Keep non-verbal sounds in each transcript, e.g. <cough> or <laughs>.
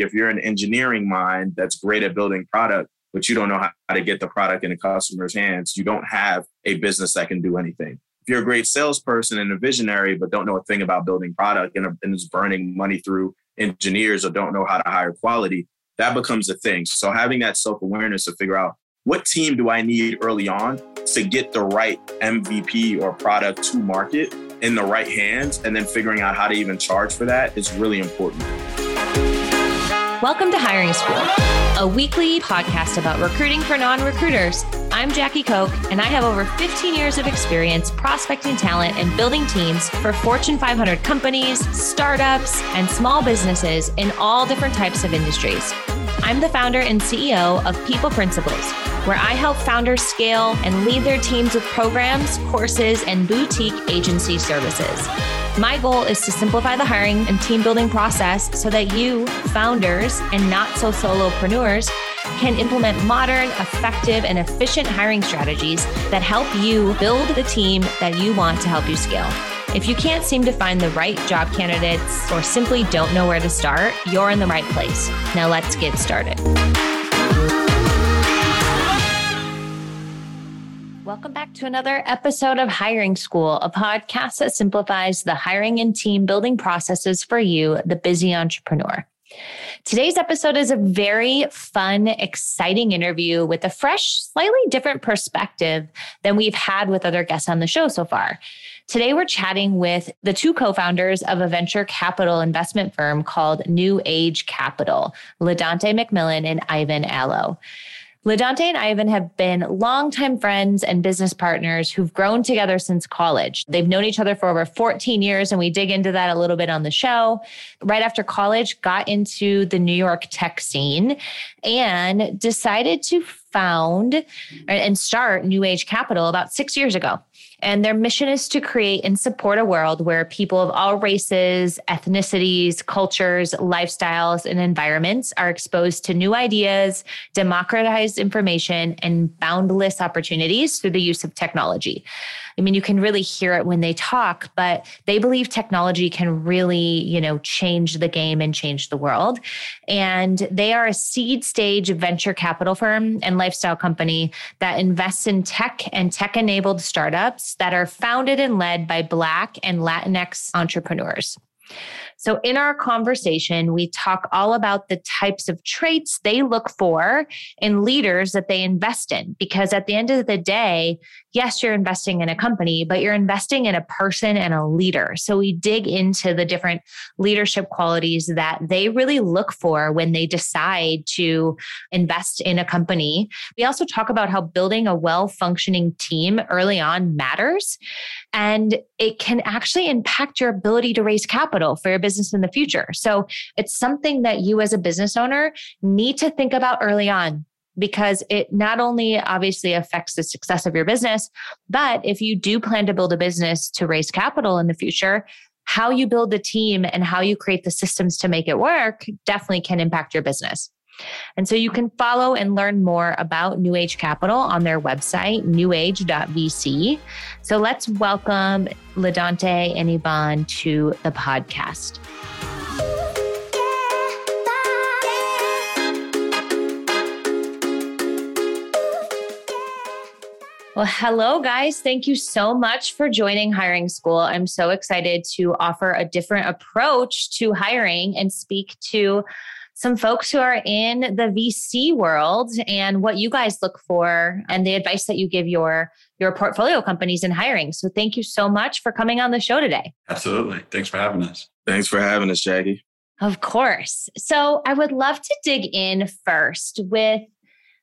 if you're an engineering mind that's great at building product, but you don't know how, to get the product in the customer's hands, you don't have a business that can do anything. If you're a great salesperson and a visionary, but don't know a thing about building product and, and is burning money through engineers or don't know how to hire quality, that becomes a thing. So having that self awareness to figure out what team do I need early on to get the right MVP or product to market in the right hands, and then figuring out how to even charge for that is really important. Welcome to Hiring School, a weekly podcast about recruiting for non recruiters. I'm Jackie Koch, and I have over 15 years of experience prospecting talent and building teams for Fortune 500 companies, startups, and small businesses in all different types of industries. I'm the founder and CEO of People Principles, where I help founders scale and lead their teams with programs, courses, and boutique agency services. My goal is to simplify the hiring and team building process so that you, founders and not so solopreneurs, can implement modern, effective, and efficient hiring strategies that help you build the team that you want to help you scale. If you can't seem to find the right job candidates or simply don't know where to start, you're in the right place. Now let's get started. Welcome back to another episode of Hiring School, a podcast that simplifies the hiring and team building processes for you, the busy entrepreneur. Today's episode is a very fun, exciting interview with a fresh, slightly different perspective than we've had with other guests on the show so far. Today, we're chatting with the two co founders of a venture capital investment firm called New Age Capital, LaDante McMillon and Ivan Alo. LaDante and Ivan have been longtime friends and business partners who've grown together since college. They've known each other for over 14 years, and we dig into that a little bit on the show. Right after college, got into the New York tech scene and decided to found and start New Age Capital about six years ago. And their mission is to create and support a world where people of all races, ethnicities, cultures, lifestyles, and environments are exposed to new ideas, democratized information, and boundless opportunities through the use of technology. I mean, you can really hear it when they talk, but they believe technology can really, you know, change the game and change the world. And they are a seed stage venture capital firm and lifestyle company that invests in tech and tech enabled startups that are founded and led by Black and Latinx entrepreneurs. So, in our conversation, we talk all about the types of traits they look for in leaders that they invest in. Because at the end of the day, yes, you're investing in a company, but you're investing in a person and a leader. So, we dig into the different leadership qualities that they really look for when they decide to invest in a company. We also talk about how building a well functioning team early on matters and it can actually impact your ability to raise capital for your business business in the future. So it's something that you as a business owner need to think about early on because it not only obviously affects the success of your business, but if you do plan to build a business to raise capital in the future, how you build the team and how you create the systems to make it work definitely can impact your business. And so you can follow and learn more about New Age Capital on their website, newage.vc. So let's welcome LaDante and Ivan to the podcast. Well, hello, guys. Thank you so much for joining Hiring School. I'm so excited to offer a different approach to hiring and speak to some folks who are in the VC world and what you guys look for and the advice that you give your your portfolio companies in hiring. So thank you so much for coming on the show today. Absolutely. Thanks for having us. Thanks for having us, Jackie. Of course. So I would love to dig in first with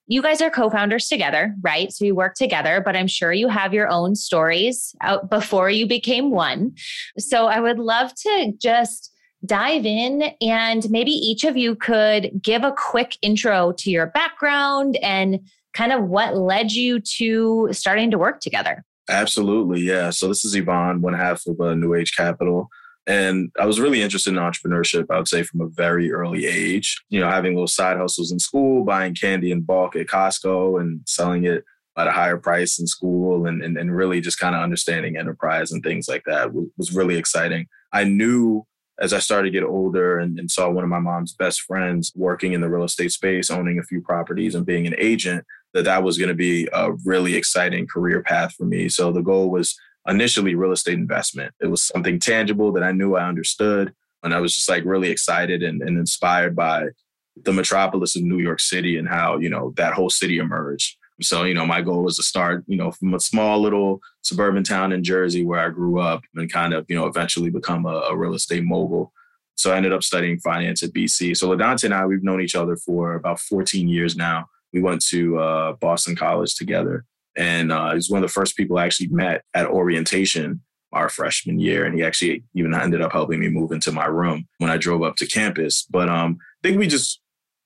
you guys are co-founders together, right? So you work together, but I'm sure you have your own stories out before you became one. So I would love to just dive in and maybe each of you could give a quick intro to your background and kind of what led you to starting to work together. Absolutely. Yeah. So this is Ivan, one half of uh, New Age Capital. And I was really interested in entrepreneurship, I would say from a very early age, you know, having little side hustles in school, buying candy in bulk at Costco and selling it at a higher price in school and, and, and really just kind of understanding enterprise and things like that was, was really exciting. I knew as I started to get older and, and, saw one of my mom's best friends working in the real estate space, owning a few properties and being an agent, that that was going to be a really exciting career path for me. So the goal was initially real estate investment. It was something tangible that I knew I understood. And I was just like really excited and, and inspired by the metropolis of New York City and how, you know, that whole city emerged. So, you know, my goal was to start, you know, from a small little suburban town in Jersey where I grew up and kind of, you know, eventually become a, a real estate mogul. So I ended up studying finance at BC. So LaDante and I, we've known each other for about 14 years now. We went to uh, Boston College together. And uh, he's one of the first people I actually met at orientation our freshman year. And he actually even ended up helping me move into my room when I drove up to campus. But um, I think we just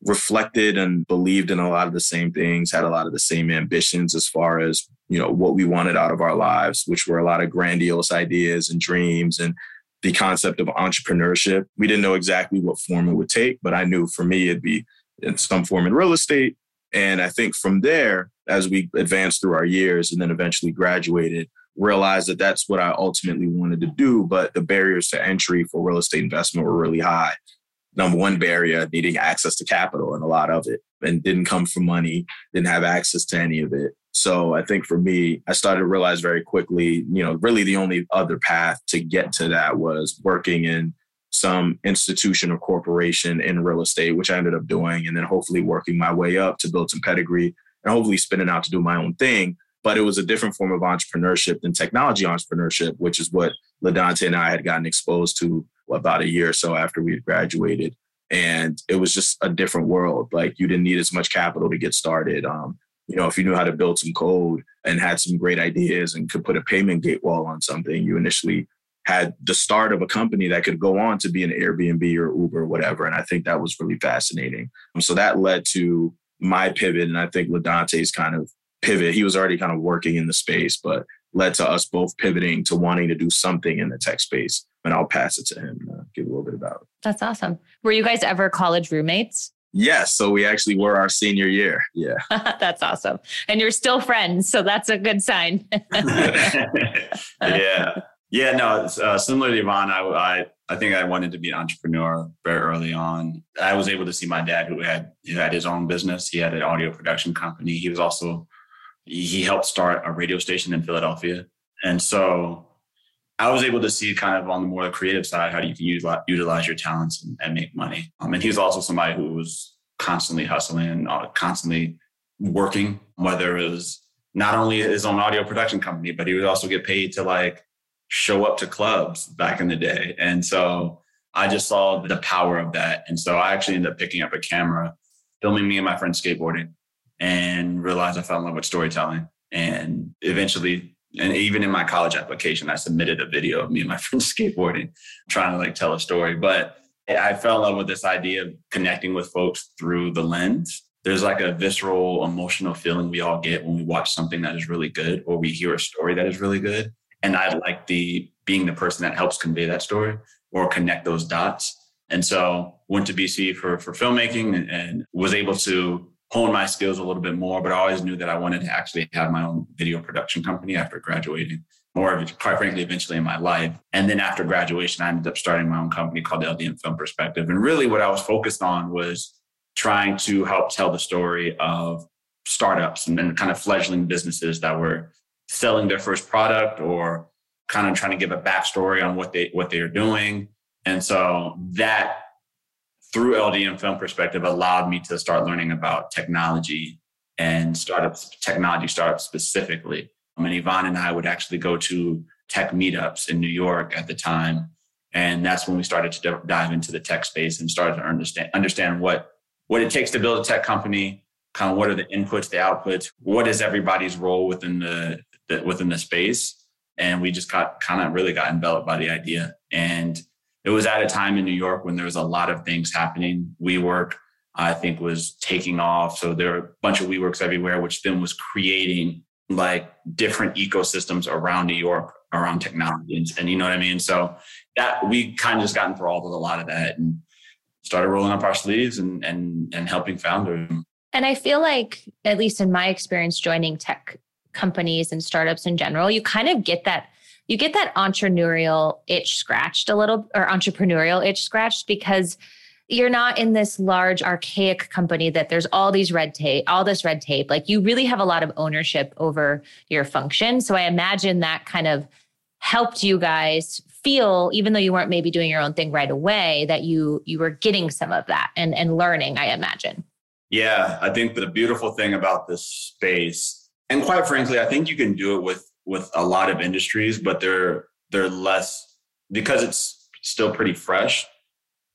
reflected and believed in a lot of the same things, had a lot of the same ambitions as far as, you know, what we wanted out of our lives, which were a lot of grandiose ideas and dreams and the concept of entrepreneurship. We didn't know exactly what form it would take, but I knew for me it'd be in some form in real estate. And I think from there, as we advanced through our years and then eventually graduated, realized that that's what I ultimately wanted to do. But the barriers to entry for real estate investment were really high number one barrier needing access to capital and a lot of it and didn't come from money didn't have access to any of it. So i think for me i started to realize very quickly you know really the only other path to get to that was working in some institution or corporation in real estate which i ended up doing and then hopefully working my way up to build some pedigree and hopefully spinning out to do my own thing. But it was a different form of entrepreneurship than technology entrepreneurship which is what ladante and i had gotten exposed to about a year or so after we had graduated. And it was just a different world. Like you didn't need as much capital to get started. Um, you know, if you knew how to build some code and had some great ideas and could put a payment gate wall on something, you initially had the start of a company that could go on to be an Airbnb or Uber or whatever. And I think that was really fascinating. So that led to my pivot. And I think LaDante's kind of pivot. He was already kind of working in the space, but led to us both pivoting to wanting to do something in the tech space and I'll pass it to him, uh, give a little bit about it. That's awesome. Were you guys ever college roommates? Yes. So we actually were our senior year. Yeah. <laughs> that's awesome. And you're still friends. So that's a good sign. <laughs> <laughs> yeah. Yeah. No, uh, similar to Ivan, I, I, I think I wanted to be an entrepreneur very early on. I was able to see my dad who had, who had his own business. He had an audio production company. He was also, he helped start a radio station in Philadelphia. And so I was able to see kind of on the more creative side how you can use, utilize your talents and, and make money. Um, and he was also somebody who was constantly hustling and uh, constantly working, whether it was not only his own audio production company, but he would also get paid to like show up to clubs back in the day. And so I just saw the power of that. And so I actually ended up picking up a camera, filming me and my friend skateboarding, and realized I fell in love with storytelling. And eventually and even in my college application, I submitted a video of me and my <laughs> friends skateboarding, trying to like tell a story. But I fell in love with this idea of connecting with folks through the lens. There's like a visceral, emotional feeling we all get when we watch something that is really good or we hear a story that is really good. And I like the being the person that helps convey that story or connect those dots. And so went to BC for for filmmaking and, and was able to hone my skills a little bit more, but I always knew that I wanted to actually have my own video production company after graduating, more of it, quite frankly, eventually in my life. And then after graduation, I ended up starting my own company called LDM Film Perspective. And really what I was focused on was trying to help tell the story of startups and kind of fledgling businesses that were selling their first product or kind of trying to give a backstory on what they what they are doing. And so that through LDM film perspective allowed me to start learning about technology and startups, technology startups specifically. I mean, Ivan and I would actually go to tech meetups in New York at the time. And that's when we started to dive into the tech space and started to understand, understand what, what it takes to build a tech company, kind of what are the inputs, the outputs, what is everybody's role within the, the within the space. And we just got kind of really got enveloped by the idea. And it was at a time in New York when there was a lot of things happening. WeWork, I think, was taking off. So there were a bunch of WeWorks everywhere, which then was creating like different ecosystems around New York around technology. And, and you know what I mean? So that we kind of just got enthralled with a lot of that and started rolling up our sleeves and and and helping founders. And I feel like, at least in my experience joining tech companies and startups in general, you kind of get that you get that entrepreneurial itch scratched a little or entrepreneurial itch scratched because you're not in this large archaic company that there's all these red tape, all this red tape. Like you really have a lot of ownership over your function. So I imagine that kind of helped you guys feel even though you weren't maybe doing your own thing right away that you you were getting some of that and and learning i imagine yeah i think the beautiful thing about this space and quite frankly i think you can do it with with a lot of industries but they're they're less because it's still pretty fresh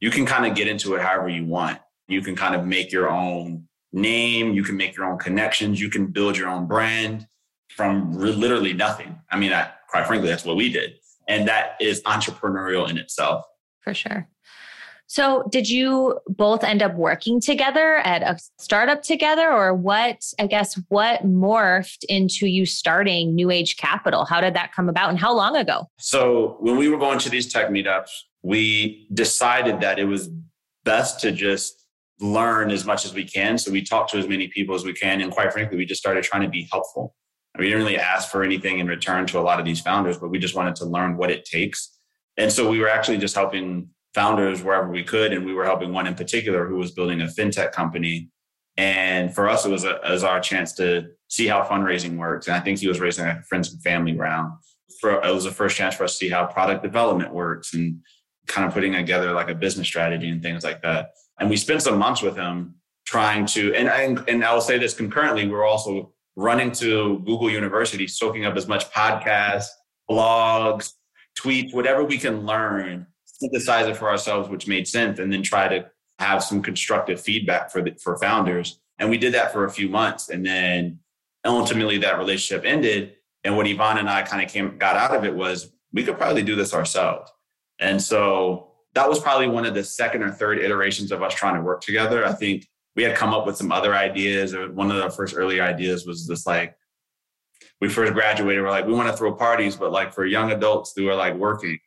you can kind of get into it however you want you can kind of make your own name you can make your own connections you can build your own brand from literally nothing i mean I, quite frankly that's what we did and that is entrepreneurial in itself. For sure. So, did you both end up working together at a startup together, or what? I guess what morphed into you starting New Age Capital? How did that come about, and how long ago? So, when we were going to these tech meetups, we decided that it was best to just learn as much as we can. So, we talked to as many people as we can, and quite frankly, we just started trying to be helpful. We didn't really ask for anything in return to a lot of these founders, but we just wanted to learn what it takes. And so we were actually just helping founders wherever we could. And we were helping one in particular who was building a fintech company. And for us, it was, a, it was our chance to see how fundraising works. And I think he was raising a friends and family round. For, it was the first chance for us to see how product development works and kind of putting together like a business strategy and things like that. And we spent some months with him trying to, and, and, and I will say this concurrently, we we're also running to Google University, soaking up as much podcasts, blogs, tweets, whatever we can learn, synthesize it for ourselves, which made sense, and then try to have some constructive feedback for the, for founders. And we did that for a few months, and then ultimately that relationship ended. And what Ivan and I kind of came got out of it was we could probably do this ourselves. And so that was probably one of the second or third iterations of us trying to work together. I think we had come up with some other ideas. One of the first early ideas was this like, we first graduated, we're like, we want to throw parties, but like for young adults who are like working.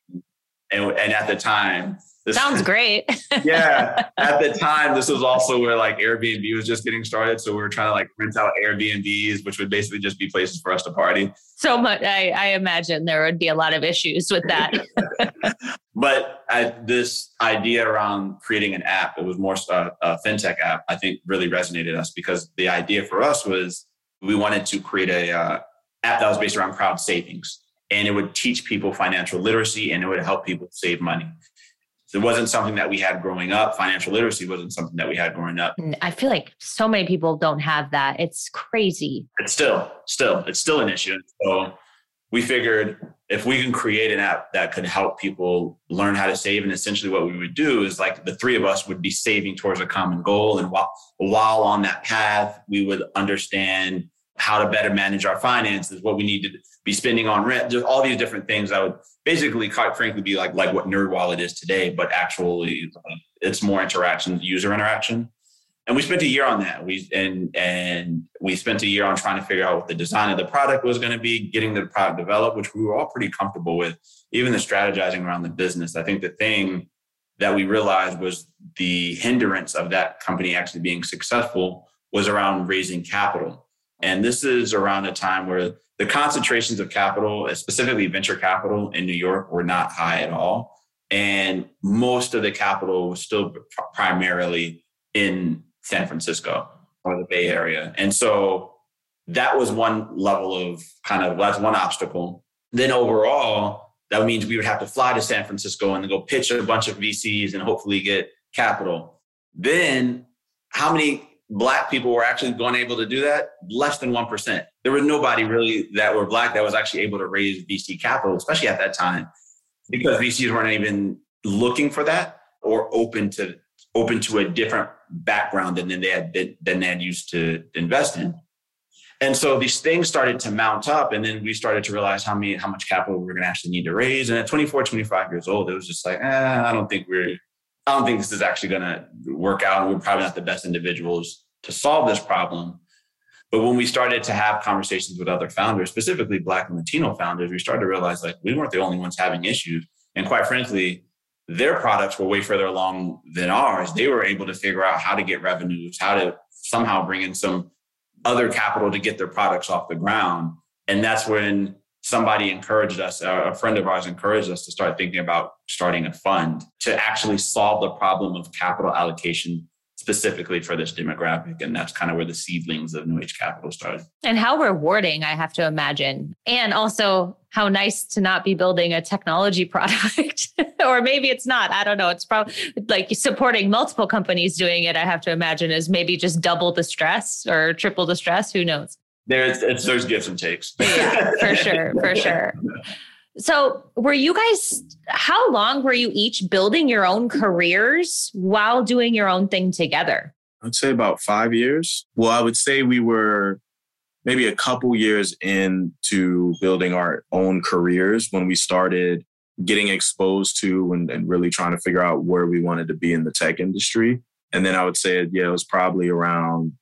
And, and at the time, this sounds <laughs> great. yeah. <laughs> At the time, this was also where like Airbnb was just getting started. So we were trying to like rent out Airbnbs, which would basically just be places for us to party. So much. I, I imagine there would be a lot of issues with that. <laughs> but I, this idea around creating an app, it was more a, a fintech app, I think really resonated us because the idea for us was we wanted to create a uh, app that was based around crowd savings and it would teach people financial literacy and it would help people save money it wasn't something that we had growing up. Financial literacy wasn't something that we had growing up. I feel like so many people don't have that. It's crazy. It's still, still, it's still an issue. So we figured if we can create an app that could help people learn how to save, and essentially what we would do is like the three of us would be saving towards a common goal. And while, while on that path, we would understand how to better manage our finances, what we need to be spending on rent, just all these different things that would basically, quite frankly, be like like what NerdWallet is today, but actually uh, it's more interaction, user interaction. And we spent a year on that. We and and we spent a year on trying to figure out what the design of the product was going to be, getting the product developed, which we were all pretty comfortable with. Even the strategizing around the business. I think the thing that we realized was the hindrance of that company actually being successful was around raising capital. And this is around a time where the concentrations of capital, uh, specifically venture capital in New York, were not high at all. And most of the capital was still primarily in San Francisco or the Bay Area. And so that was one level of kind of that's one obstacle. Then overall, that means we would have to fly to San Francisco and then go pitch a bunch of VCs and hopefully get capital. Then how many black people were actually going able to do that less than 1% there was nobody really that were black that was actually able to raise vc capital especially at that time because vcs weren't even looking for that or open to open to a different background than they had been, than they had used to invest in and so these things started to mount up and then we started to realize how many how much capital we are going to actually need to raise and at 24 25 years old it was just like eh, i don't think we're I don't think this is actually going to work out. And we're probably not the best individuals to solve this problem. But when we started to have conversations with other founders, specifically Black and Latino founders, we started to realize like we weren't the only ones having issues. And quite frankly, their products were way further along than ours. They were able to figure out how to get revenues, how to somehow bring in some other capital to get their products off the ground. And that's when somebody encouraged us, a friend of ours encouraged us to start thinking about starting a fund to actually solve the problem of capital allocation specifically for this demographic. And that's kind of where the seedlings of New Age Capital started. And how rewarding, I have to imagine. And also how nice to not be building a technology <laughs> product. or maybe it's not. I don't know. It's probably like supporting multiple companies doing it, I have to imagine, is maybe just double the stress or triple the stress. Who knows? There's, it's, there's gifts and takes. yeah, for sure. For <laughs> sure. So, were you guys, how long were you each building your own careers while doing your own thing together? I'd say about five years. Well, I would say we were maybe a couple years into building our own careers when we started getting exposed to and, and, really trying to figure out where we wanted to be in the tech industry. And then I would say, yeah, it was probably around,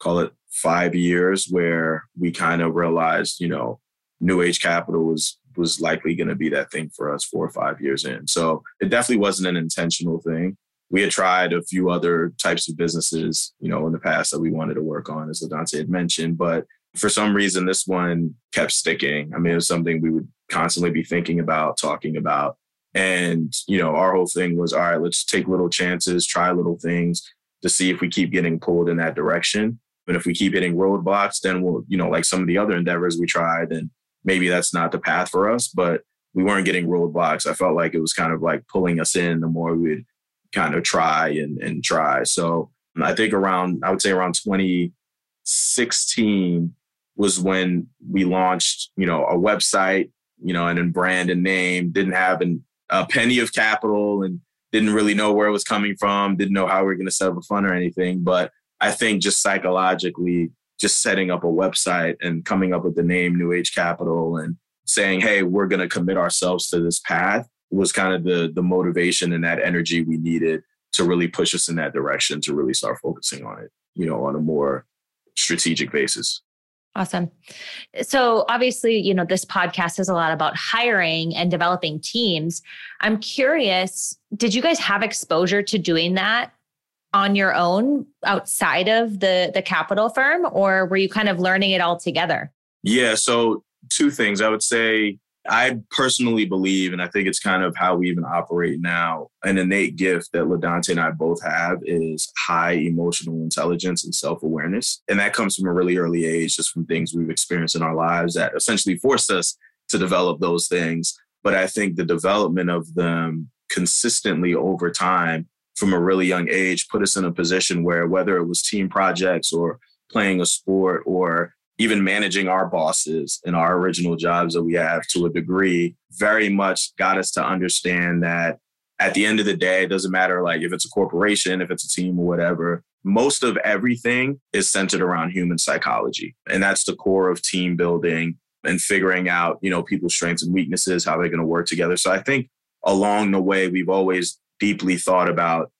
call it five years, where we kind of realized, you know, New Age Capital was was likely going to be that thing for us four or five years in. So it definitely wasn't an intentional thing. We had tried a few other types of businesses, you know, in the past that we wanted to work on, as LaDante had mentioned, but for some reason, this one kept sticking. I mean, it was something we would constantly be thinking about, talking about. And, you know, our whole thing was, all right, let's take little chances, try little things to see if we keep getting pulled in that direction. And if we keep hitting roadblocks, then we'll, you know, like some of the other endeavors we tried, and maybe that's not the path for us, but we weren't getting roadblocks. I felt like it was kind of like pulling us in the more we'd kind of try and, and try. So um, I think around, I would say around 2016 was when we launched, you know, a website, you know, and then brand and name, didn't have an, a penny of capital and didn't really know where it was coming from, didn't know how we were going to set up a fund or anything. But I think just psychologically, just setting up a website and coming up with the name New Age Capital and saying, hey, we're going to commit ourselves to this path was kind of the, the motivation and that energy we needed to really push us in that direction to really start focusing on it, you know, on a more strategic basis. Awesome. So obviously, you know, this podcast is a lot about hiring and developing teams. I'm curious, did you guys have exposure to doing that on your own outside of the the capital firm or were you kind of learning it all together? Yeah, so two things. I would say I personally believe, and I think it's kind of how we even operate now, an innate gift that LaDante and I both have is high emotional intelligence and self awareness. And that comes from a really early age, just from things we've experienced in our lives that essentially forced us to develop those things. But I think the development of them consistently over time from a really young age put us in a position where whether it was team projects or playing a sport or even managing our bosses and our original jobs that we have to a degree very much got us to understand that at the end of the day it doesn't matter like if it's a corporation if it's a team or whatever most of everything is centered around human psychology. And that's the core of team building and figuring out you know people's strengths and weaknesses how they're going to work together. So i think along the way we've always deeply thought about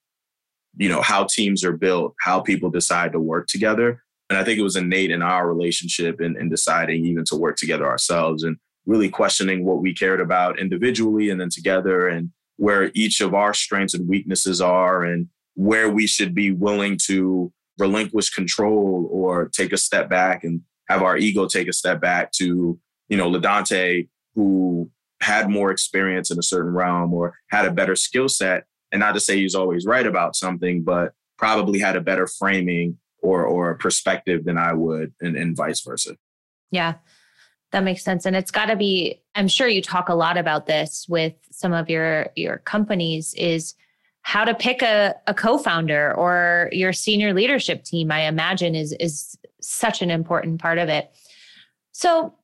you know how teams are built how people decide to work together. And i think it was innate in our relationship and in, in deciding even to work together ourselves and really questioning what we cared about individually and then together and where each of our strengths and weaknesses are and where we should be willing to relinquish control or take a step back and have our ego take a step back to you know ladante who had more experience in a certain realm or had a better skill set and not to say he's always right about something, but probably had a better framing or or perspective than I would, and, and vice versa. Yeah, that makes sense. And it's got to be. I'm sure you talk a lot about this with some of your your companies. Is how to pick a, a co-founder or your senior leadership team. I imagine is is such an important part of it. So,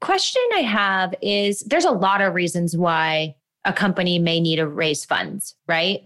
question I have is: there's a lot of reasons why a company may need to raise funds, right?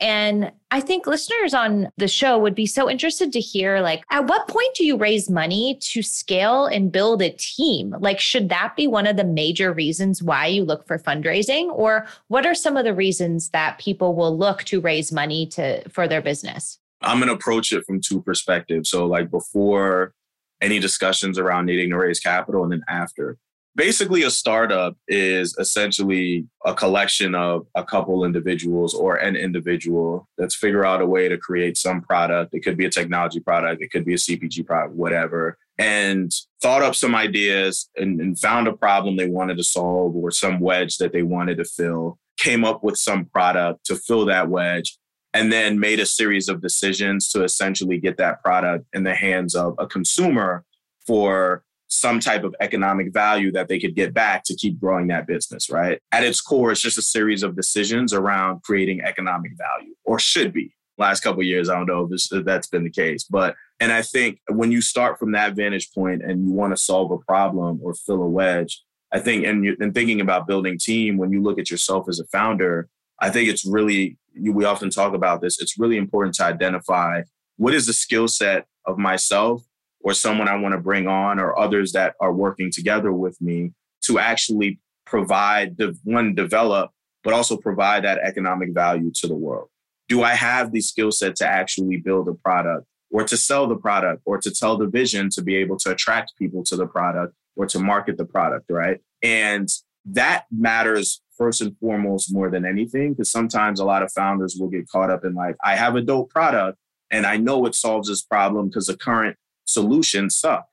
And I think listeners on the show would be so interested to hear like, at what point do you raise money to scale and build a team? Like, should that be one of the major reasons why you look for fundraising? Or what are some of the reasons that people will look to raise money to for their business? I'm going to approach it from two perspectives. So, like, before any discussions around needing to raise capital, and then after. Basically a startup is essentially a collection of a couple individuals or an individual that's figure out a way to create some product. It could be a technology product it could be a cpg product whatever and thought up some ideas and, and, found a problem they wanted to solve or some wedge that they wanted to fill, came up with some product to fill that wedge, and then made a series of decisions to essentially get that product in the hands of a consumer for some type of economic value that they could get back to keep growing that business, right? At its core, it's just a series of decisions around creating economic value, or should be. Last couple years, I don't know if, if that's been the case, but and I think when you start from that vantage point and you want to solve a problem or fill a wedge, I think, and, and thinking about building team, when you look at yourself as a founder, I think it's really, we often talk about this, it's really important to identify what is the skill set of myself or someone I want to bring on or others that are working together with me to actually provide the one develop, but also provide that economic value to the world. Do I have the skill set to actually build a product or to sell the product or to tell the vision to be able to attract people to the product or to market the product, right? And that matters first and foremost more than anything because sometimes a lot of founders will get caught up in like, I have a dope product and I know it solves this problem because the current solutions suck.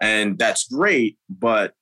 And that's great, but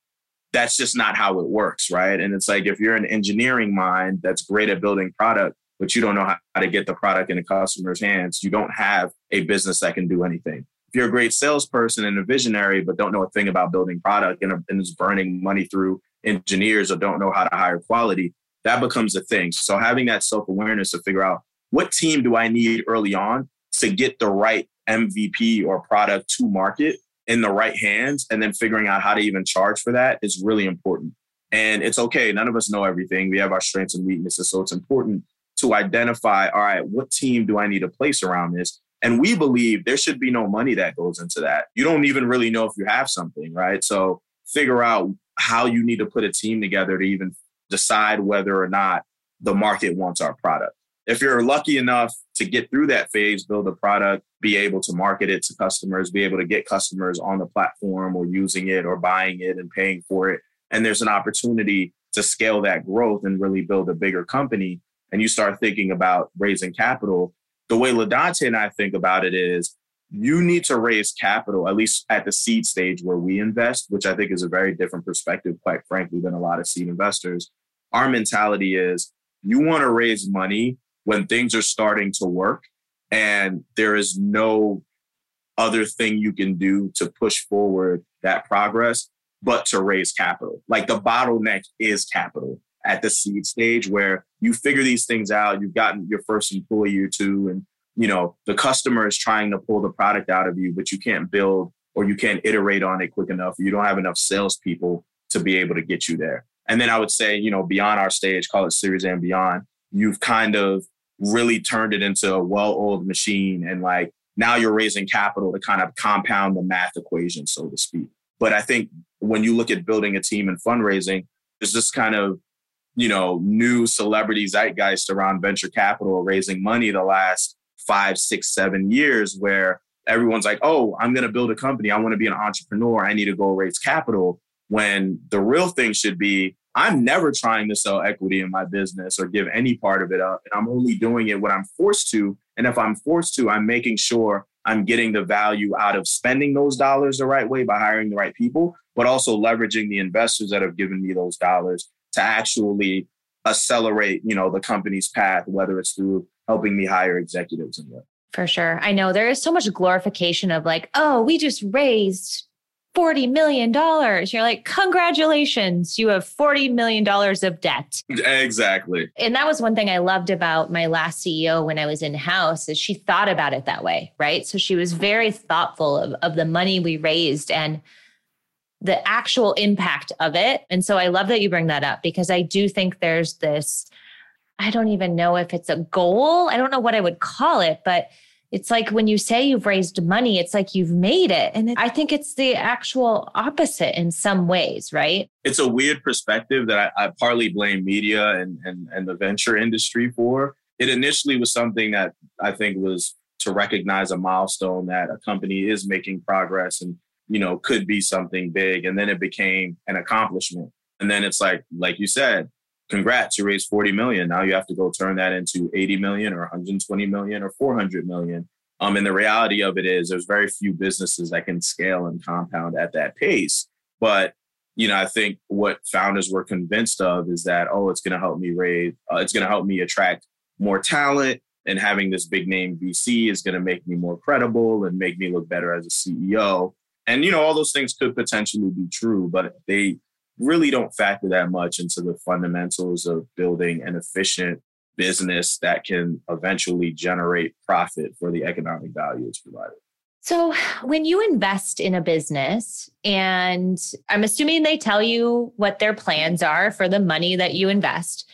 that's just not how it works, right? And it's like if you're an engineering mind that's great at building product, but you don't know how to get the product in the customer's hands, you don't have a business that can do anything. If you're a great salesperson and a visionary, but don't know a thing about building product and, and is burning money through engineers or don't know how to hire quality, that becomes a thing. So having that self awareness to figure out what team do I need early on to get the right MVP or product to market in the right hands, and then figuring out how to even charge for that is really important. And it's okay. None of us know everything. We have our strengths and weaknesses. So it's important to identify all right, what team do I need to place around this? And we believe there should be no money that goes into that. You don't even really know if you have something, right? So figure out how you need to put a team together to even decide whether or not the market wants our product. If you're lucky enough to get through that phase, build a product, be able to market it to customers, be able to get customers on the platform or using it or buying it and paying for it. And there's an opportunity to scale that growth and really build a bigger company. And you start thinking about raising capital. The way Ladante and I think about it is you need to raise capital, at least at the seed stage where we invest, which I think is a very different perspective, quite frankly, than a lot of seed investors. Our mentality is you want to raise money when things are starting to work and there is no other thing you can do to push forward that progress but to raise capital. Like the bottleneck is capital at the seed stage where you figure these things out, you've gotten your first employee or two, and you know the customer is trying to pull the product out of you, but you can't build or you can't iterate on it quick enough. You don't have enough salespeople to be able to get you there. And then I would say, you know, beyond our stage, call it Series and beyond, you've kind of really turned it into a well-oiled machine and like now you're raising capital to kind of compound the math equation so to speak but i think when you look at building a team and fundraising there's this kind of you know new celebrity zeitgeist around venture capital raising money the last five six seven years where everyone's like oh i'm going to build a company i want to be an entrepreneur i need to go raise capital when the real thing should be I'm never trying to sell equity in my business or give any part of it up. And I'm only doing it when I'm forced to. And if I'm forced to, I'm making sure I'm getting the value out of spending those dollars the right way by hiring the right people, but also leveraging the investors that have given me those dollars to actually accelerate, you know, the company's path, whether it's through helping me hire executives and what. For sure. I know there is so much glorification of like, oh, we just raised $40 million. You're like, congratulations, you have $40 million of debt. Exactly. And that was one thing I loved about my last CEO when I was in house is she thought about it that way, right? So she was very thoughtful of, of the money we raised and the actual impact of it. And so I love that you bring that up because I do think there's this, I don't even know if it's a goal. I don't know what I would call it, but it's like when you say you've raised money, it's like you've made it. And I think it's the actual opposite in some ways, right? It's a weird perspective that I, I partly blame media and, and, and the venture industry for. It initially was something that I think was to recognize a milestone that a company is making progress and you know could be something big and then it became an accomplishment and then it's like like you said congrats, you raised 40 million. Now you have to go turn that into 80 million or 120 million or 400 million. Um, and the reality of it is there's very few businesses that can scale and compound at that pace. But you know, I think what founders were convinced of is that, oh, it's going to help me raise, uh, it's going to help me attract more talent. And having this big name VC is going to make me more credible and make me look better as a CEO. And, you know, all those things could potentially be true, but they really don't factor that much into the fundamentals of building an efficient business that can eventually generate profit for the economic value it's provided. So, when you invest in a business, and I'm assuming they tell you what their plans are for the money that you invest,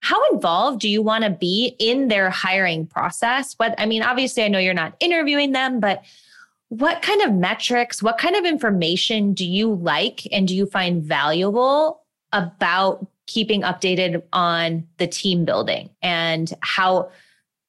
how involved do you want to be in their hiring process? What I mean, obviously, I know you're not interviewing them, but what kind of metrics, what kind of information do you like and do you find valuable about keeping updated on the team building and how?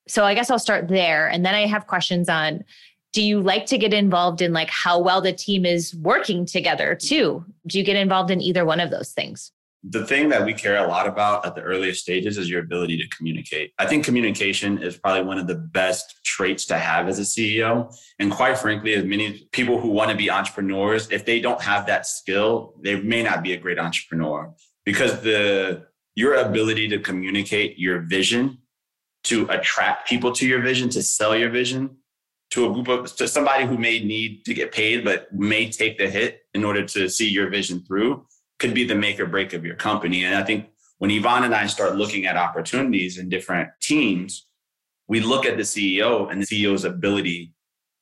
So, I guess I'll start there. And then I have questions on do you like to get involved in like how well the team is working together too do you get involved in either one of those things the thing that we care a lot about at the earliest stages is your ability to communicate. I think communication is probably one of the best traits to have as a CEO. And quite frankly, as many people who want to be entrepreneurs, if they don't have that skill, they may not be a great entrepreneur because the your ability to communicate your vision, to attract people to your vision, to sell your vision, to a group of to somebody who may need to get paid but may take the hit in order to see your vision through could be the make or break of your company. And i think when ivan and i start looking at opportunities in different teams we look at the ceo and the ceo's ability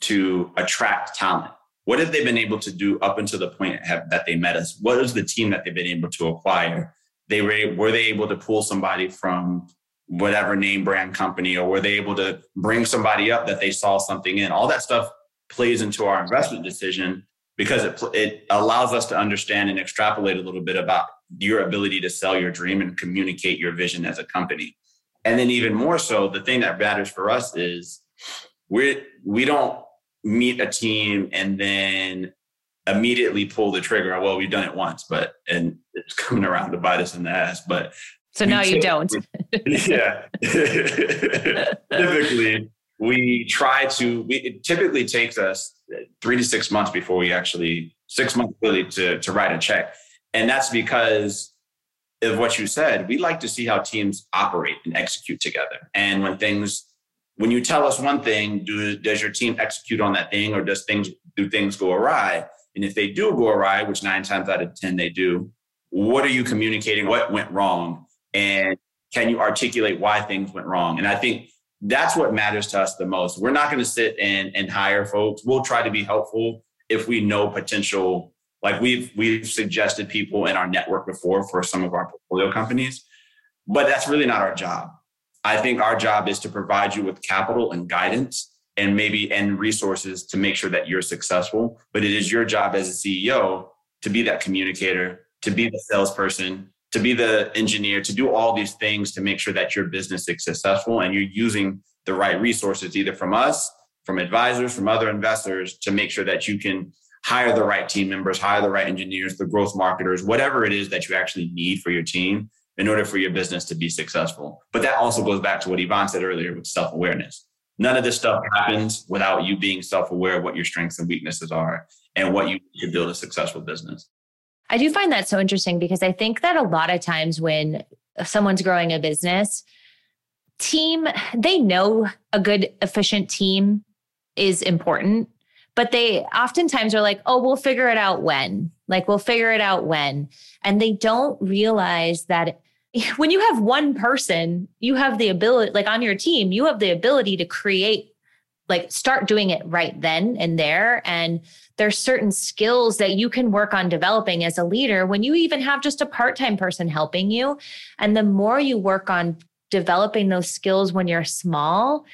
to attract talent. What have they been able to do up until the point have, that they met us? What is the team that they've been able to acquire? They were were they able to pull somebody from whatever name brand company or were they able to bring somebody up that they saw something in? All that stuff plays into our investment decision because it, it allows us to understand and extrapolate a little bit about your ability to sell your dream and communicate your vision as a company and then even more so the thing that matters for us is we we don't meet a team and then immediately pull the trigger well we've done it once but and it's coming around to bite us in the ass but so now you don't. <laughs> yeah. <laughs> typically, we try to, we, it typically takes us three to six months before we actually, six months really to, to write a check. And that's because of what you said. We like to see how teams operate and execute together. And when things, when you tell us one thing, do, does your team execute on that thing or does things, do things go awry? And if they do go awry, which nine times out of 10 they do, what are you communicating? What went wrong? and can you articulate why things went wrong? And I think that's what matters to us the most. We're not going to sit and, and hire folks. We'll try to be helpful if we know potential. Like we've we've suggested people in our network before for some of our portfolio companies, but that's really not our job. I think our job is to provide you with capital and guidance and maybe and resources to make sure that you're successful. But it is your job as a CEO to be that communicator, to be the salesperson, to be the engineer, to do all these things to make sure that your business is successful and you're using the right resources, either from us, from advisors, from other investors, to make sure that you can hire the right team members, hire the right engineers, the growth marketers, whatever it is that you actually need for your team in order for your business to be successful. But that also goes back to what Ivan said earlier with self awareness. None of this stuff happens without you being self aware of what your strengths and weaknesses are and what you need to build a successful business. I do find that so interesting because I think that a lot of times when someone's growing a business, team, they know a good, efficient team is important, but they oftentimes are like, oh, we'll figure it out when. Like, we'll figure it out when. And they don't realize that <laughs> when you have one person, you have the ability, like on your team, you have the ability to create like start doing it right then and there and there's certain skills that you can work on developing as a leader when you even have just a part-time person helping you. And the more you work on developing those skills when you're small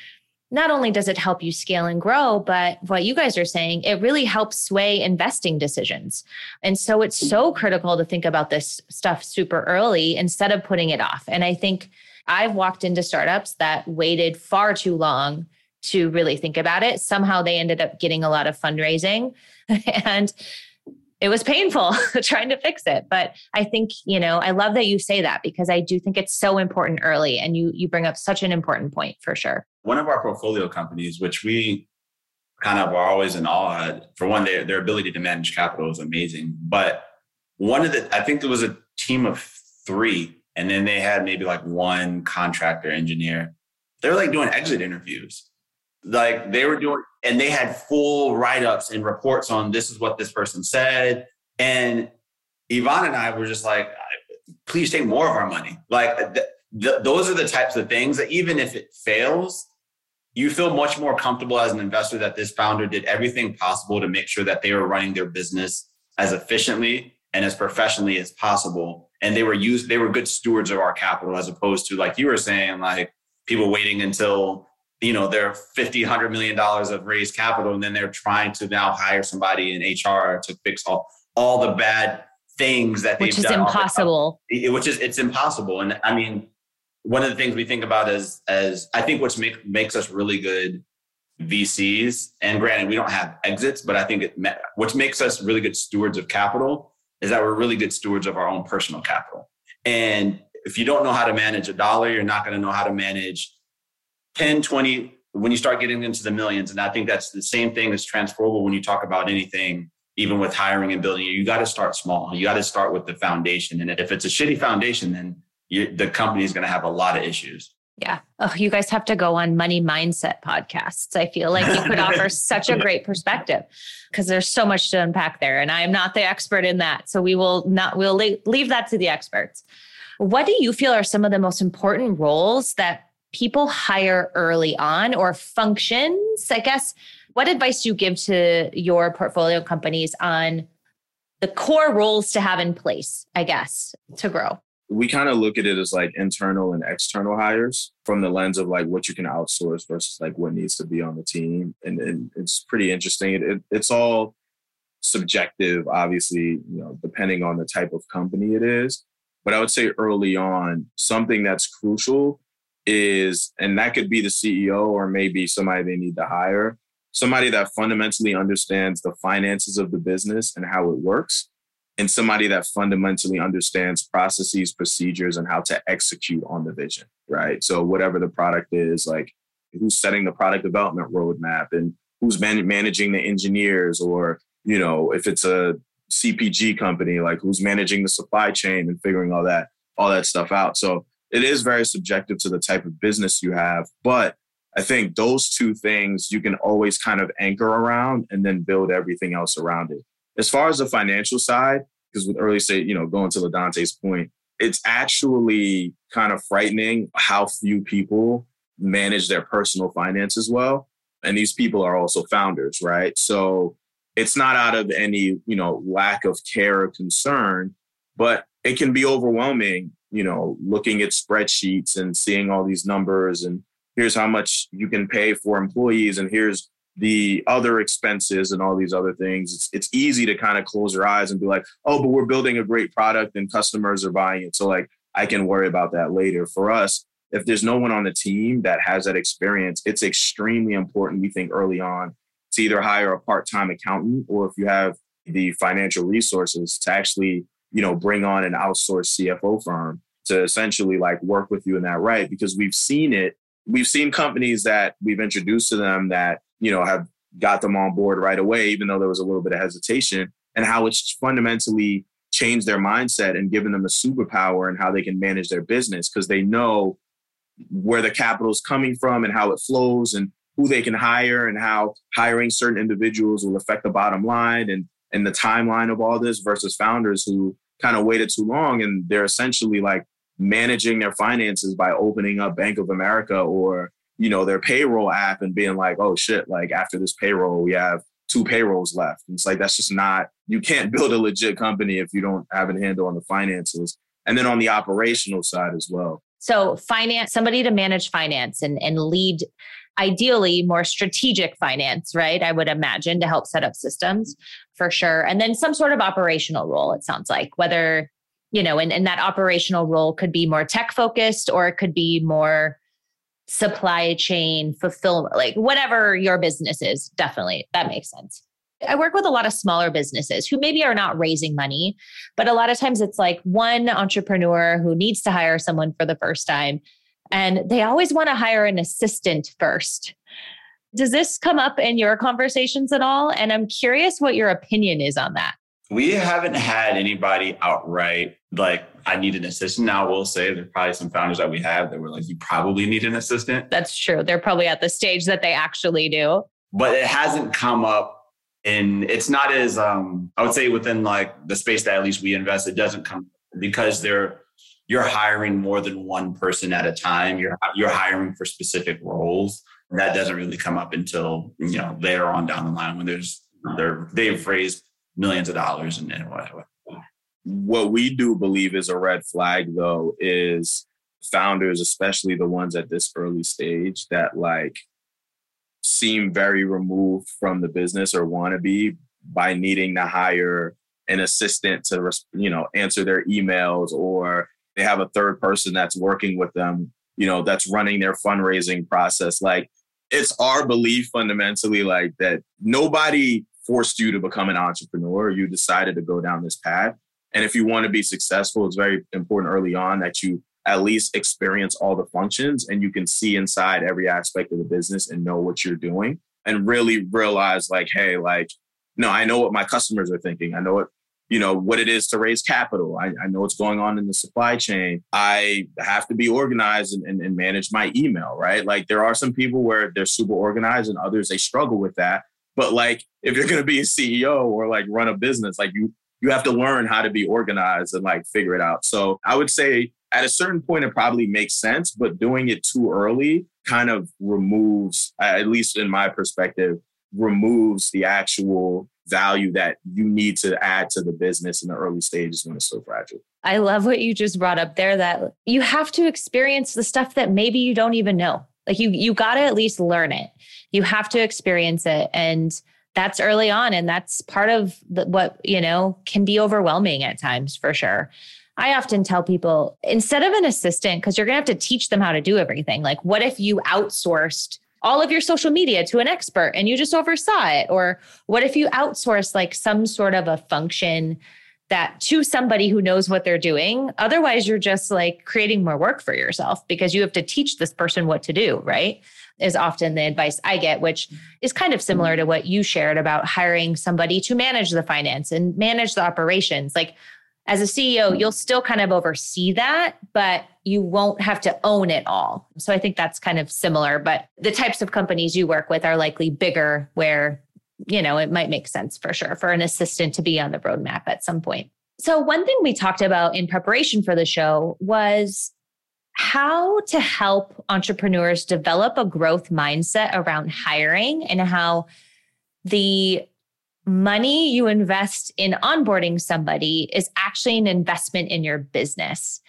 not only does it help you scale and grow but what you guys are saying it really helps sway investing decisions. And so it's so critical to think about this stuff super early instead of putting it off. And i think i've walked into startups that waited far too long to really think about it. Somehow they ended up getting a lot of fundraising <laughs> and it was painful <laughs> trying to fix it. But I think, you know, I love that you say that because I do think it's so important early and you you bring up such an important point for sure. One of our portfolio companies, which we kind of are always in awe. For one, their, their ability to manage capital is amazing. But one of the, I think there was a team of three, and then they had maybe like one contractor engineer. They were like doing exit interviews. Like they were doing, and they had full write ups and reports on this is what this person said. And Ivan and I were just like, please take more of our money. Like th- th- those are the types of things that even if it fails, you feel much more comfortable as an investor that this founder did everything possible to make sure that they were running their business as efficiently and as professionally as possible and they were used they were good stewards of our capital as opposed to like you were saying like people waiting until you know they're 50 100 million dollars of raised capital and then they're trying to now hire somebody in hr to fix all all the bad things that they've which is done. impossible. Which is it's impossible. And i mean one of the things we think about is as I think what's make, makes us really good VCs, and granted we don't have exits, but I think it what makes us really good stewards of capital is that we're really good stewards of our own personal capital. And if you don't know how to manage a dollar, you're not going to know how to manage 10, 20 when you start getting into the millions. And I think that's the same thing that's transferable when you talk about anything, even with hiring and building. You got to start small. You got to start with the foundation. And if it's a shitty foundation, then you, the company is going to have a lot of issues. Yeah. Oh, you guys have to go on money mindset podcasts. I feel like you could <laughs> offer such a great perspective because there's so much to unpack there. And I am not the expert in that. So we will not, we'll leave that to the experts. What do you feel are some of the most important roles that people hire early on or functions? I guess, what advice do you give to your portfolio companies on the core roles to have in place, I guess, to grow? we kind of look at it as like internal and external hires from the lens of like what you can outsource versus like what needs to be on the team and, and it's pretty interesting it, it, it's all subjective obviously you know depending on the type of company it is but i would say early on something that's crucial is and that could be the ceo or maybe somebody they need to hire somebody that fundamentally understands the finances of the business and how it works and somebody that fundamentally understands processes, procedures, and how to execute on the vision, right? So, whatever the product is, like who's setting the product development roadmap and who's man- managing the engineers, or, you know, if it's a CPG company, like who's managing the supply chain and figuring all that, all that stuff out. So, it is very subjective to the type of business you have. But I think those two things you can always kind of anchor around and then build everything else around it. As far as the financial side, because with early stage, you know, going to LaDante's point, it's actually kind of frightening how few people manage their personal finances well. And these people are also founders, right? So it's not out of any, you know, lack of care or concern, but it can be overwhelming, you know, looking at spreadsheets and seeing all these numbers and here's how much you can pay for employees and here's the other expenses and all these other things, it's it's easy to kind of close your eyes and be like, oh, but we're building a great product and customers are buying it. So like I can worry about that later. For us, if there's no one on the team that has that experience, it's extremely important, we think early on, to either hire a part-time accountant or if you have the financial resources to actually, you know, bring on an outsourced CFO firm to essentially like work with you in that right. Because we've seen it. We've seen companies that we've introduced to them that you know, have got them on board right away, even though there was a little bit of hesitation, and how it's fundamentally changed their mindset and given them a superpower and how they can manage their business because they know where the capital is coming from and how it flows and who they can hire and how hiring certain individuals will affect the bottom line and and the timeline of all this versus founders who kind of waited too long and they're essentially like managing their finances by opening up Bank of America or you know, their payroll app and being like, oh shit, like after this payroll, we have two payrolls left. And it's like, that's just not, you can't <laughs> build a legit company if you don't have a handle on the finances. And then on the operational side as well. So finance, somebody to manage finance and, and lead ideally more strategic finance, right? I would imagine to help set up systems for sure. And then some sort of operational role, it sounds like, whether, you know, and, and that operational role could be more tech focused or it could be more supply chain fulfillment, like whatever your business is, definitely that makes sense. I work with a lot of smaller businesses who maybe are not raising money, but a lot of times it's like one entrepreneur who needs to hire someone for the first time. And they always want to hire an assistant first. Does this come up in your conversations at all? And I'm curious what your opinion is on that. We haven't had anybody outright like, I need an assistant. Now, I will say there's probably some founders that we have that were like, you probably need an assistant. That's true. They're probably at the stage that they actually do. But it hasn't come up and it's not as um, I would say within like the space that at least we invest, it doesn't come because they're you're hiring more than one person at a time. You're you're hiring for specific roles. That doesn't really come up until you know later on down the line when there's they're they've raised millions of dollars and, and whatever. What we do believe is a red flag though is founders, especially the ones at this early stage, that like seem very removed from the business or want to be by needing to hire an assistant to you know answer their emails or they have a third person that's working with them you know that's running their fundraising process. Like it's our belief fundamentally like that nobody forced you to become an entrepreneur. You decided to go down this path. And if you want to be successful it's very important early on that you at least experience all the functions and you can see inside every aspect of the business and know what you're doing and really realize like hey like no i know what my customers are thinking. I know what you know what it is to raise capital. I, I know what's going on in the supply chain. I have to be organized and, and, and manage my email right? Like there are some people where they're super organized and others they struggle with that. But like if you're going to be a ceo or like run a business like you you have to learn how to be organized and like figure it out. So i would say at a certain point, it probably makes sense, but doing it too early kind of removes, at least in my perspective, removes the actual value that you need to add to the business in the early stages when it's so fragile. I love what you just brought up there that you have to experience the stuff that maybe you don't even know. Like you you got to at least learn it. You have to experience it and that's early on and that's part of the, what, you know, can be overwhelming at times for sure. I often tell people instead of an assistant, because you're going to have to teach them how to do everything, like what if you outsourced all of your social media to an expert and you just oversaw it? Or what if you outsource like some sort of a function that to somebody who knows what they're doing? Otherwise, you're just like creating more work for yourself because you have to teach this person what to do, right? Is often the advice I get, which is kind of similar to what you shared about hiring somebody to manage the finance and manage the operations. Like, as a CEO, you'll still kind of oversee that, but you won't have to own it all. So I think that's kind of similar, but the types of companies you work with are likely bigger where, you know, it might make sense for sure for an assistant to be on the roadmap at some point. So one thing we talked about in preparation for the show was how to help entrepreneurs develop a growth mindset around hiring and how the money you invest in onboarding somebody is actually an investment in your business.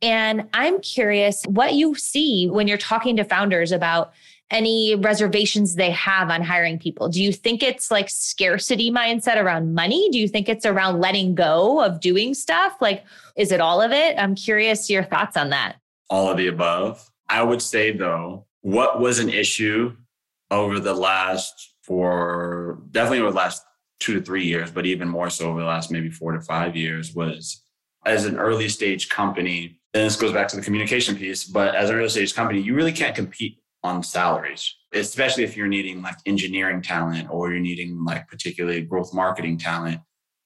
And I'm curious what you see when you're talking to founders about any reservations they have on hiring people. Do you think it's like scarcity mindset around money? Do you think it's around letting go of doing stuff? Like, is it all of it? I'm curious your thoughts on that. All of the above. I would say, though, what was an issue over the last, for definitely over the last two to three years, but even more so over the last maybe four to five years was as an early stage company, and this goes back to the communication piece, but as an early stage company, you really can't compete on salaries, especially if you're needing like engineering talent or you're needing like particularly growth marketing talent.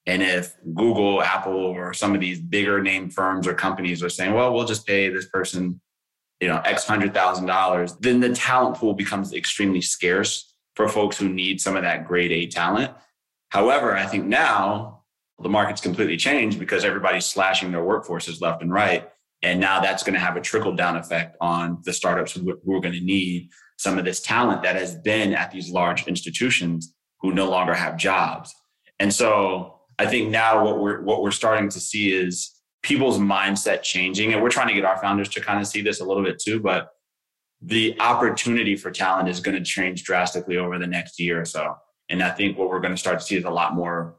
And if Google, Apple, or some of these bigger name firms or companies are saying, well, we'll just pay this person, you know, X hundred thousand dollars, then the talent pool becomes extremely scarce for folks who need some of that grade A talent. However, I think now the market's completely changed because everybody's slashing their workforces left and right. And now that's going to have a trickle down effect on the startups who, are going to need some of this talent that has been at these large institutions who no longer have jobs. And so I think now what we're what we're starting to see is people's mindset changing. And we're trying to get our founders to kind of see this a little bit too, but the opportunity for talent is going to change drastically over the next year or so. And I think what we're going to start to see is a lot more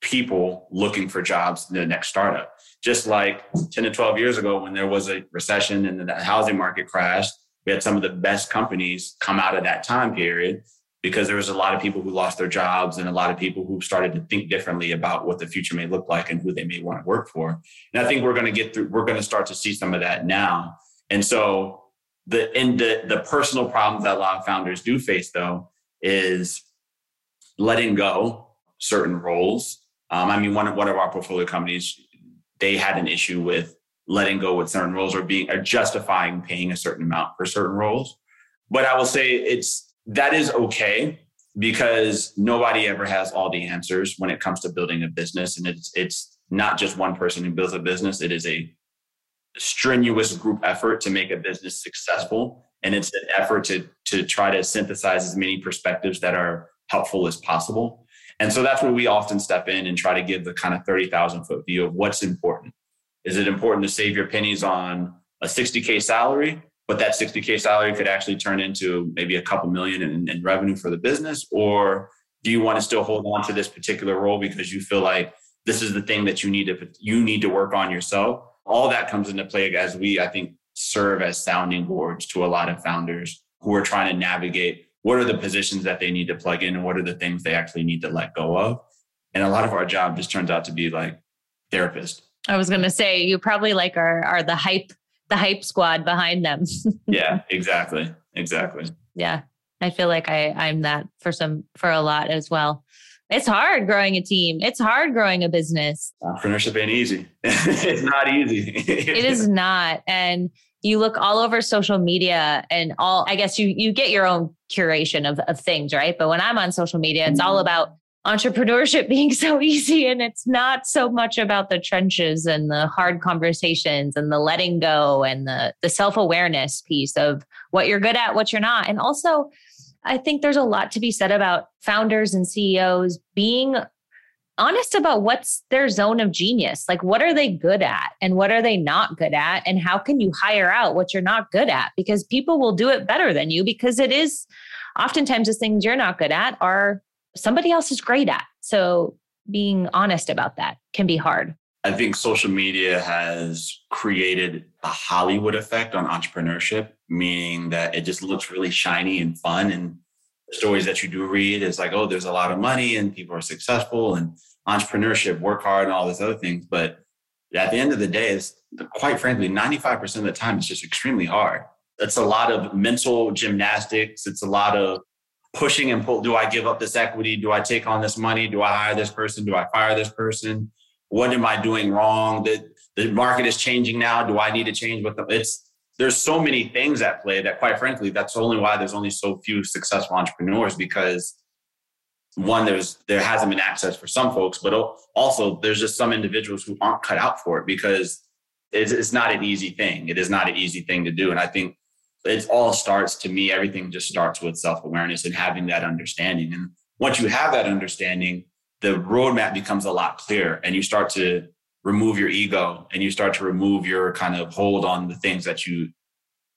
people looking for jobs in the next startup. Just like 10 to 12 years ago, when there was a recession and the housing market crashed, we had some of the best companies come out of that time period because there was a lot of people who lost their jobs and a lot of people who started to think differently about what the future may look like and who they may want to work for. And I think we're going to get through, we're going to start to see some of that now. And so the in the the personal problems that a lot of founders do face though is letting go certain roles. Um, I mean, one of one of our portfolio companies, they had an issue with letting go with certain roles or being or justifying paying a certain amount for certain roles. But I will say it's that is okay because nobody ever has all the answers when it comes to building a business, and it's it's not just one person who builds a business. It is a strenuous group effort to make a business successful and it's an effort to to try to synthesize as many perspectives that are helpful as possible. And so that's where we often step in and try to give the kind of 30,000 foot view of what's important. Is it important to save your pennies on a 60k salary? But that 60k salary could actually turn into maybe a couple million in, in revenue for the business? Or do you want to still hold on to this particular role because you feel like this is the thing that you need to you need to work on yourself? All that comes into play as we, I think, serve as sounding boards to a lot of founders who are trying to navigate what are the positions that they need to plug in and what are the things they actually need to let go of. And a lot of our job just turns out to be like therapist. I was going to say you probably like are are the hype the hype squad behind them. <laughs> yeah, exactly. Exactly. Yeah. I feel like I I'm that for some for a lot as well. It's hard growing a team. It's hard growing a business. Entrepreneurship ain't easy. <laughs> it's not easy. it is <laughs> not. And you look all over social media and all I guess you you get your own curation of, of things, right? But when I'm on social media, it's all mm-hmm. about entrepreneurship <laughs> being so easy and it's not so much about the trenches and the hard conversations and the letting go and the the self-awareness piece of what you're good at, what you're not. And also I think there's a lot to be said about founders and CEOs being honest about what's their zone of genius. Like, what are they good at and what are they not good at? And how can you hire out what you're not good at? Because people will do it better than you because it is oftentimes the things you're not good at are somebody else is great at. So, being honest about that can be hard. I think social media has created a Hollywood effect on entrepreneurship, meaning that it just looks really shiny and fun. And stories that you do read is like, oh, there's a lot of money and people are successful and entrepreneurship, work hard and all these other things. But at the end of the day, it's quite frankly, 95% of the time, it's just extremely hard. It's a lot of mental gymnastics. It's a lot of pushing and pull. Do I give up this equity? Do I take on this money? Do I hire this person? Do I fire this person? what am I doing wrong? The, the market is changing now. Do I need to change with them? It's there's so many things at play that quite frankly, that's only why there's only so few successful entrepreneurs because one, there's there hasn't been access for some folks, but also there's just some individuals who aren't cut out for it because it's, it's not an easy thing. It is not an easy thing to do. And I think it all starts to me, everything just starts with self-awareness and having that understanding. And once you have that understanding, the roadmap becomes a lot clearer and you start to remove your ego and you start to remove your kind of hold on the things that you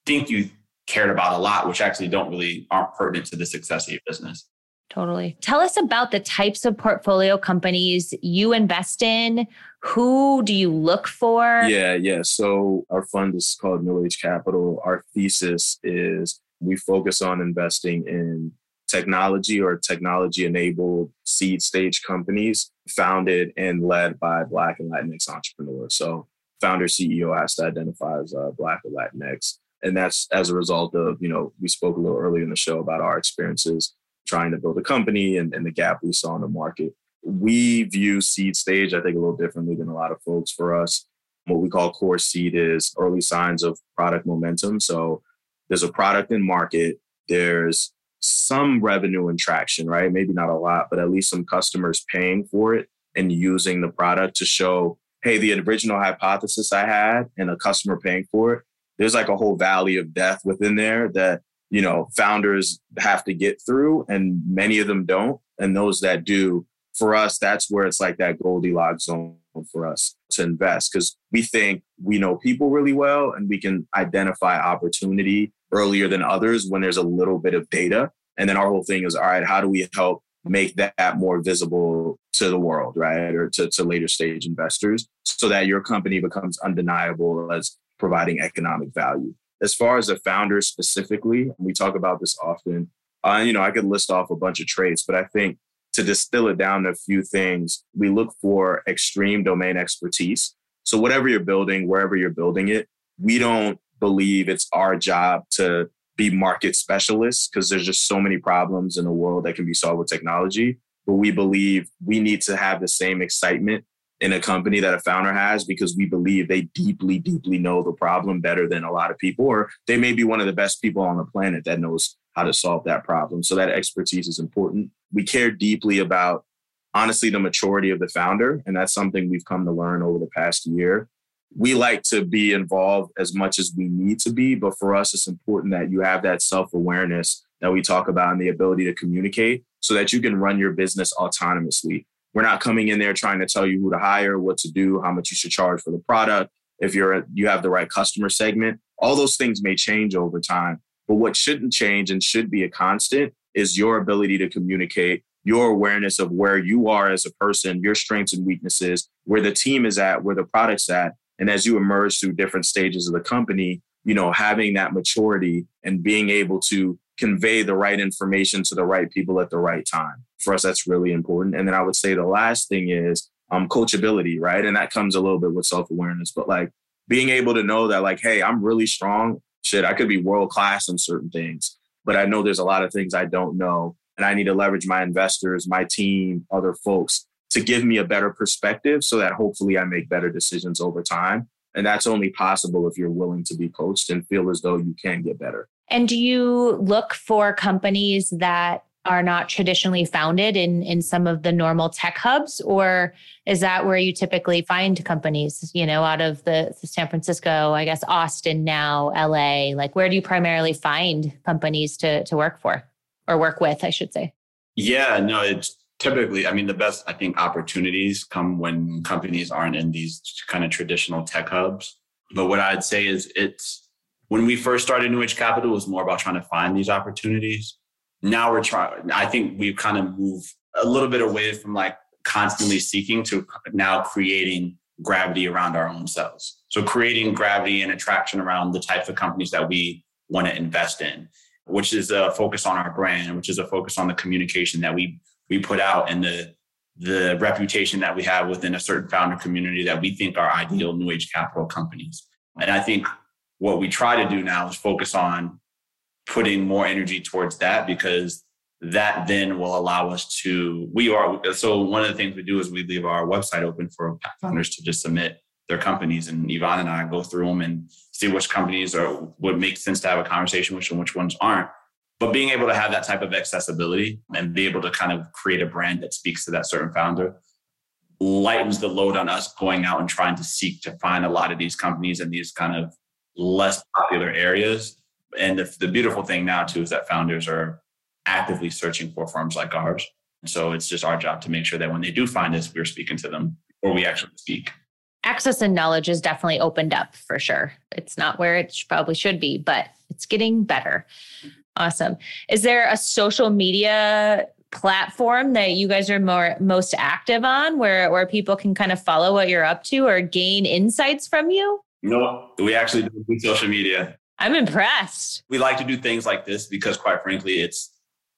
think you cared about a lot, which actually don't really aren't pertinent to the success of your business. Totally. Tell us about the types of portfolio companies you invest in. Who do you look for? Yeah, yeah. So our fund is called New Age Capital. Our thesis is we focus on investing in technology or technology enabled seed stage companies founded and led by Black and Latinx entrepreneurs. So, founder CEO has to identify as uh, Black or Latinx. And that's as a result of, you know, we spoke a little earlier in the show about our experiences trying to build a company and, and the gap we saw in the market. We view seed stage, I think, a little differently than a lot of folks. For us, what we call core seed is early signs of product momentum. So, there's a product in market, there's some revenue and traction, right? Maybe not a lot, but at least some customers paying for it and using the product to show, hey, the original hypothesis I had and a customer paying for it, there's like a whole valley of death within there that, you know, founders have to get through and many of them don't. And those that do, for us, that's where it's like that Goldilocks zone for us to invest because we think we know people really well and we can identify opportunity earlier than others when there's a little bit of data. And then our whole thing is, all right, how do we help make that more visible to the world, right? Or to, to later stage investors so that your company becomes undeniable as providing economic value. As far as the founders specifically, we talk about this often. Uh, you know, I could list off a bunch of traits, but I think to distill it down to a few things, we look for extreme domain expertise. So, whatever you're building, wherever you're building it, we don't believe it's our job to be market specialists because there's just so many problems in the world that can be solved with technology. But we believe we need to have the same excitement in a company that a founder has because we believe they deeply, deeply know the problem better than a lot of people, or they may be one of the best people on the planet that knows how to solve that problem. So that expertise is important. We care deeply about honestly the maturity of the founder. And that's something we've come to learn over the past year. We like to be involved as much as we need to be, but for us, it's important that you have that self awareness that we talk about and the ability to communicate so that you can run your business autonomously. We're not coming in there trying to tell you who to hire, what to do, how much you should charge for the product, if you're you have the right customer segment. All those things may change over time, but what shouldn't change and should be a constant is your ability to communicate your awareness of where you are as a person, your strengths and weaknesses, where the team is at, where the product's at. And as you emerge through different stages of the company, you know, having that maturity and being able to convey the right information to the right people at the right time. For us, that's really important. And then I would say the last thing is um, coachability, right? And that comes a little bit with self awareness, but like being able to know that, like, hey, I'm really strong. Shit, I could be world class in certain things, but I know there's a lot of things I don't know. And I need to leverage my investors, my team, other folks to give me a better perspective so that hopefully I make better decisions over time. And that's only possible if you're willing to be coached and feel as though you can get better. And do you look for companies that are not traditionally founded in in some of the normal tech hubs or is that where you typically find companies you know out of the, the, san francisco i guess austin now la like where do you primarily find companies to to work for or work with i should say yeah no it's typically i mean the best i think opportunities come when companies aren't in these kind of traditional tech hubs but what i'd say is it's when we first started New Age Capital, it was more about trying to find these opportunities. Now we're trying, I think we've kind of moved a little bit away from like constantly seeking to now creating gravity around our own selves. So creating gravity and attraction around the types of companies that we want to invest in, which is a focus on our brand, which is a focus on the communication that we we put out and the the reputation that we have within a certain founder community that we think are ideal new age capital companies. And I think what we try to do now is focus on putting more energy towards that because that then will allow us to we are so one of the things we do is we leave our website open for founders to just submit their companies and Ivan and I go through them and see which companies are would make sense to have a conversation with and which ones aren't. But being able to have that type of accessibility and be able to kind of create a brand that speaks to that certain founder lightens the load on us going out and trying to seek to find a lot of these companies in these kind of less popular areas. And the, the beautiful thing now too is that founders are actively searching for firms like ours. So it's just our job to make sure that when they do find us, we're speaking to them or we actually speak. Access and knowledge is definitely opened up for sure. It's not where it probably should be, but it's getting better. Awesome. Is there a social media platform that you guys are more most active on where where people can kind of follow what you're up to or gain insights from you? No, we actually do social media. I'm impressed. We like to do things like this because, quite frankly, it's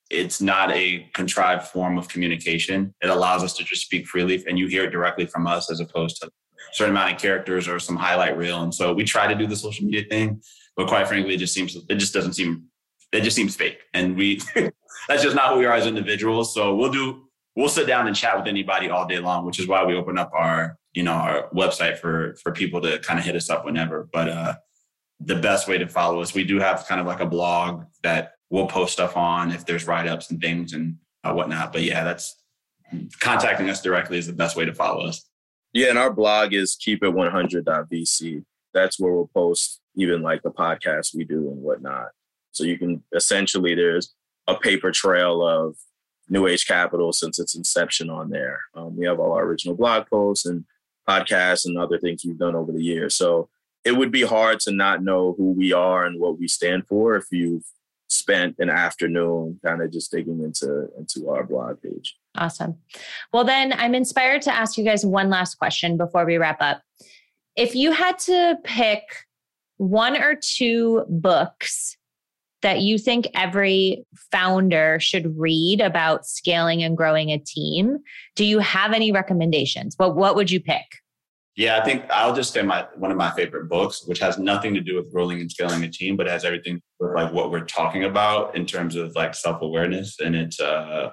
it's not a contrived form of communication. It allows us to just speak freely, and you hear it directly from us as opposed to a certain amount of characters or some highlight reel. And so we try to do the social media thing, but quite frankly, it just seems it just doesn't seem it just seems fake, and we <laughs> that's just not who we are as individuals. So we'll do we'll sit down and chat with anybody all day long, which is why we open up our you know our website for for people to kind of hit us up whenever. But uh the best way to follow us we do have kind of like a blog that we'll post stuff on if there's write-ups and things and uh, whatnot. But yeah that's contacting us directly is the best way to follow us. Yeah and our blog is keep it 100.vc that's where we'll post even like the podcast we do and whatnot so you can essentially there's a paper trail of new age capital since its inception on there um, we have all our original blog posts and podcasts and other things we've done over the years. So it would be hard to not know who we are and what we stand for if you've spent an afternoon kind of just digging into into our blog page. Awesome. Well, then I'm inspired to ask you guys one last question before we wrap up. If you had to pick one or two books that you think every founder should read about scaling and growing a team. Do you have any recommendations? What what would you pick? Yeah, I think I'll just say my one of my favorite books, which has nothing to do with growing and scaling a team, but has everything with like what we're talking about in terms of like self awareness. And it's uh,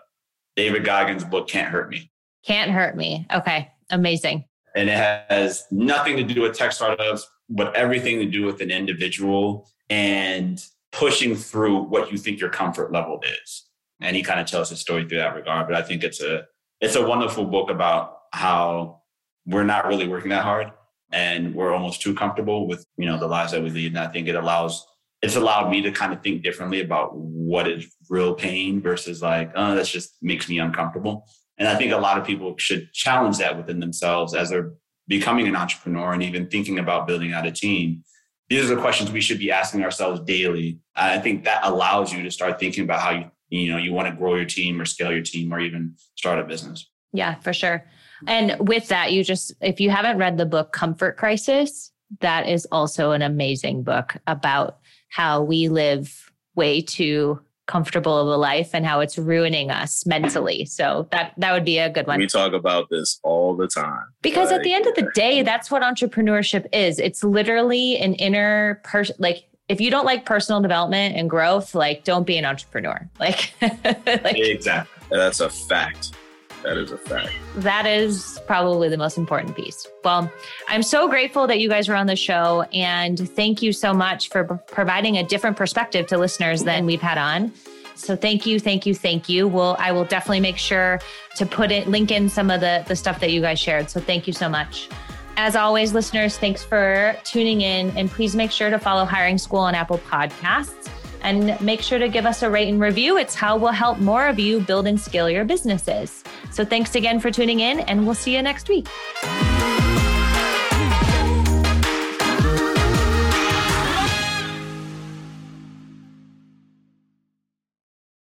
David Goggins' book, Can't Hurt Me. Can't Hurt Me. Okay, amazing. And it has nothing to do with tech startups, but everything to do with an individual and pushing through what you think your comfort level is. And he kind of tells his story through that regard. But I think it's a it's a wonderful book about how we're not really working that hard and we're almost too comfortable with you know the lives that we lead and i think it allows it's allowed me to kind of think differently about what is real pain versus like oh that just makes me uncomfortable and i think a lot of people should challenge that within themselves as they're becoming an entrepreneur and even thinking about building out a team these are the questions we should be asking ourselves daily. I think that allows you to start thinking about how you you know you want to grow your team or scale your team or even start a business. Yeah for sure. And with that, you just, if you haven't read the book Comfort Crisis, that is also an amazing book about how we live way too comfortable of a life and how it's ruining us mentally. So that that would be a good one. We talk about this all the time. Because like, at the end of the day, that's what entrepreneurship is. It's literally an inner person like if you don't like personal development and growth, like don't be an entrepreneur. Like, <laughs> like exactly. That's a fact. That is a fact. That is probably the most important piece. Well, I'm so grateful that you guys were on the show. And thank you so much for providing a different perspective to listeners than we've had on. So thank you, thank you, thank you. Well, I will definitely make sure to put it, link in some of the, the stuff that you guys shared. So thank you so much. As always, listeners, thanks for tuning in. And please make sure to follow Hiring School on Apple Podcasts and make sure to give us a rate and review. It's how we'll help more of you build and scale your businesses. So thanks again for tuning in, and we'll see you next week.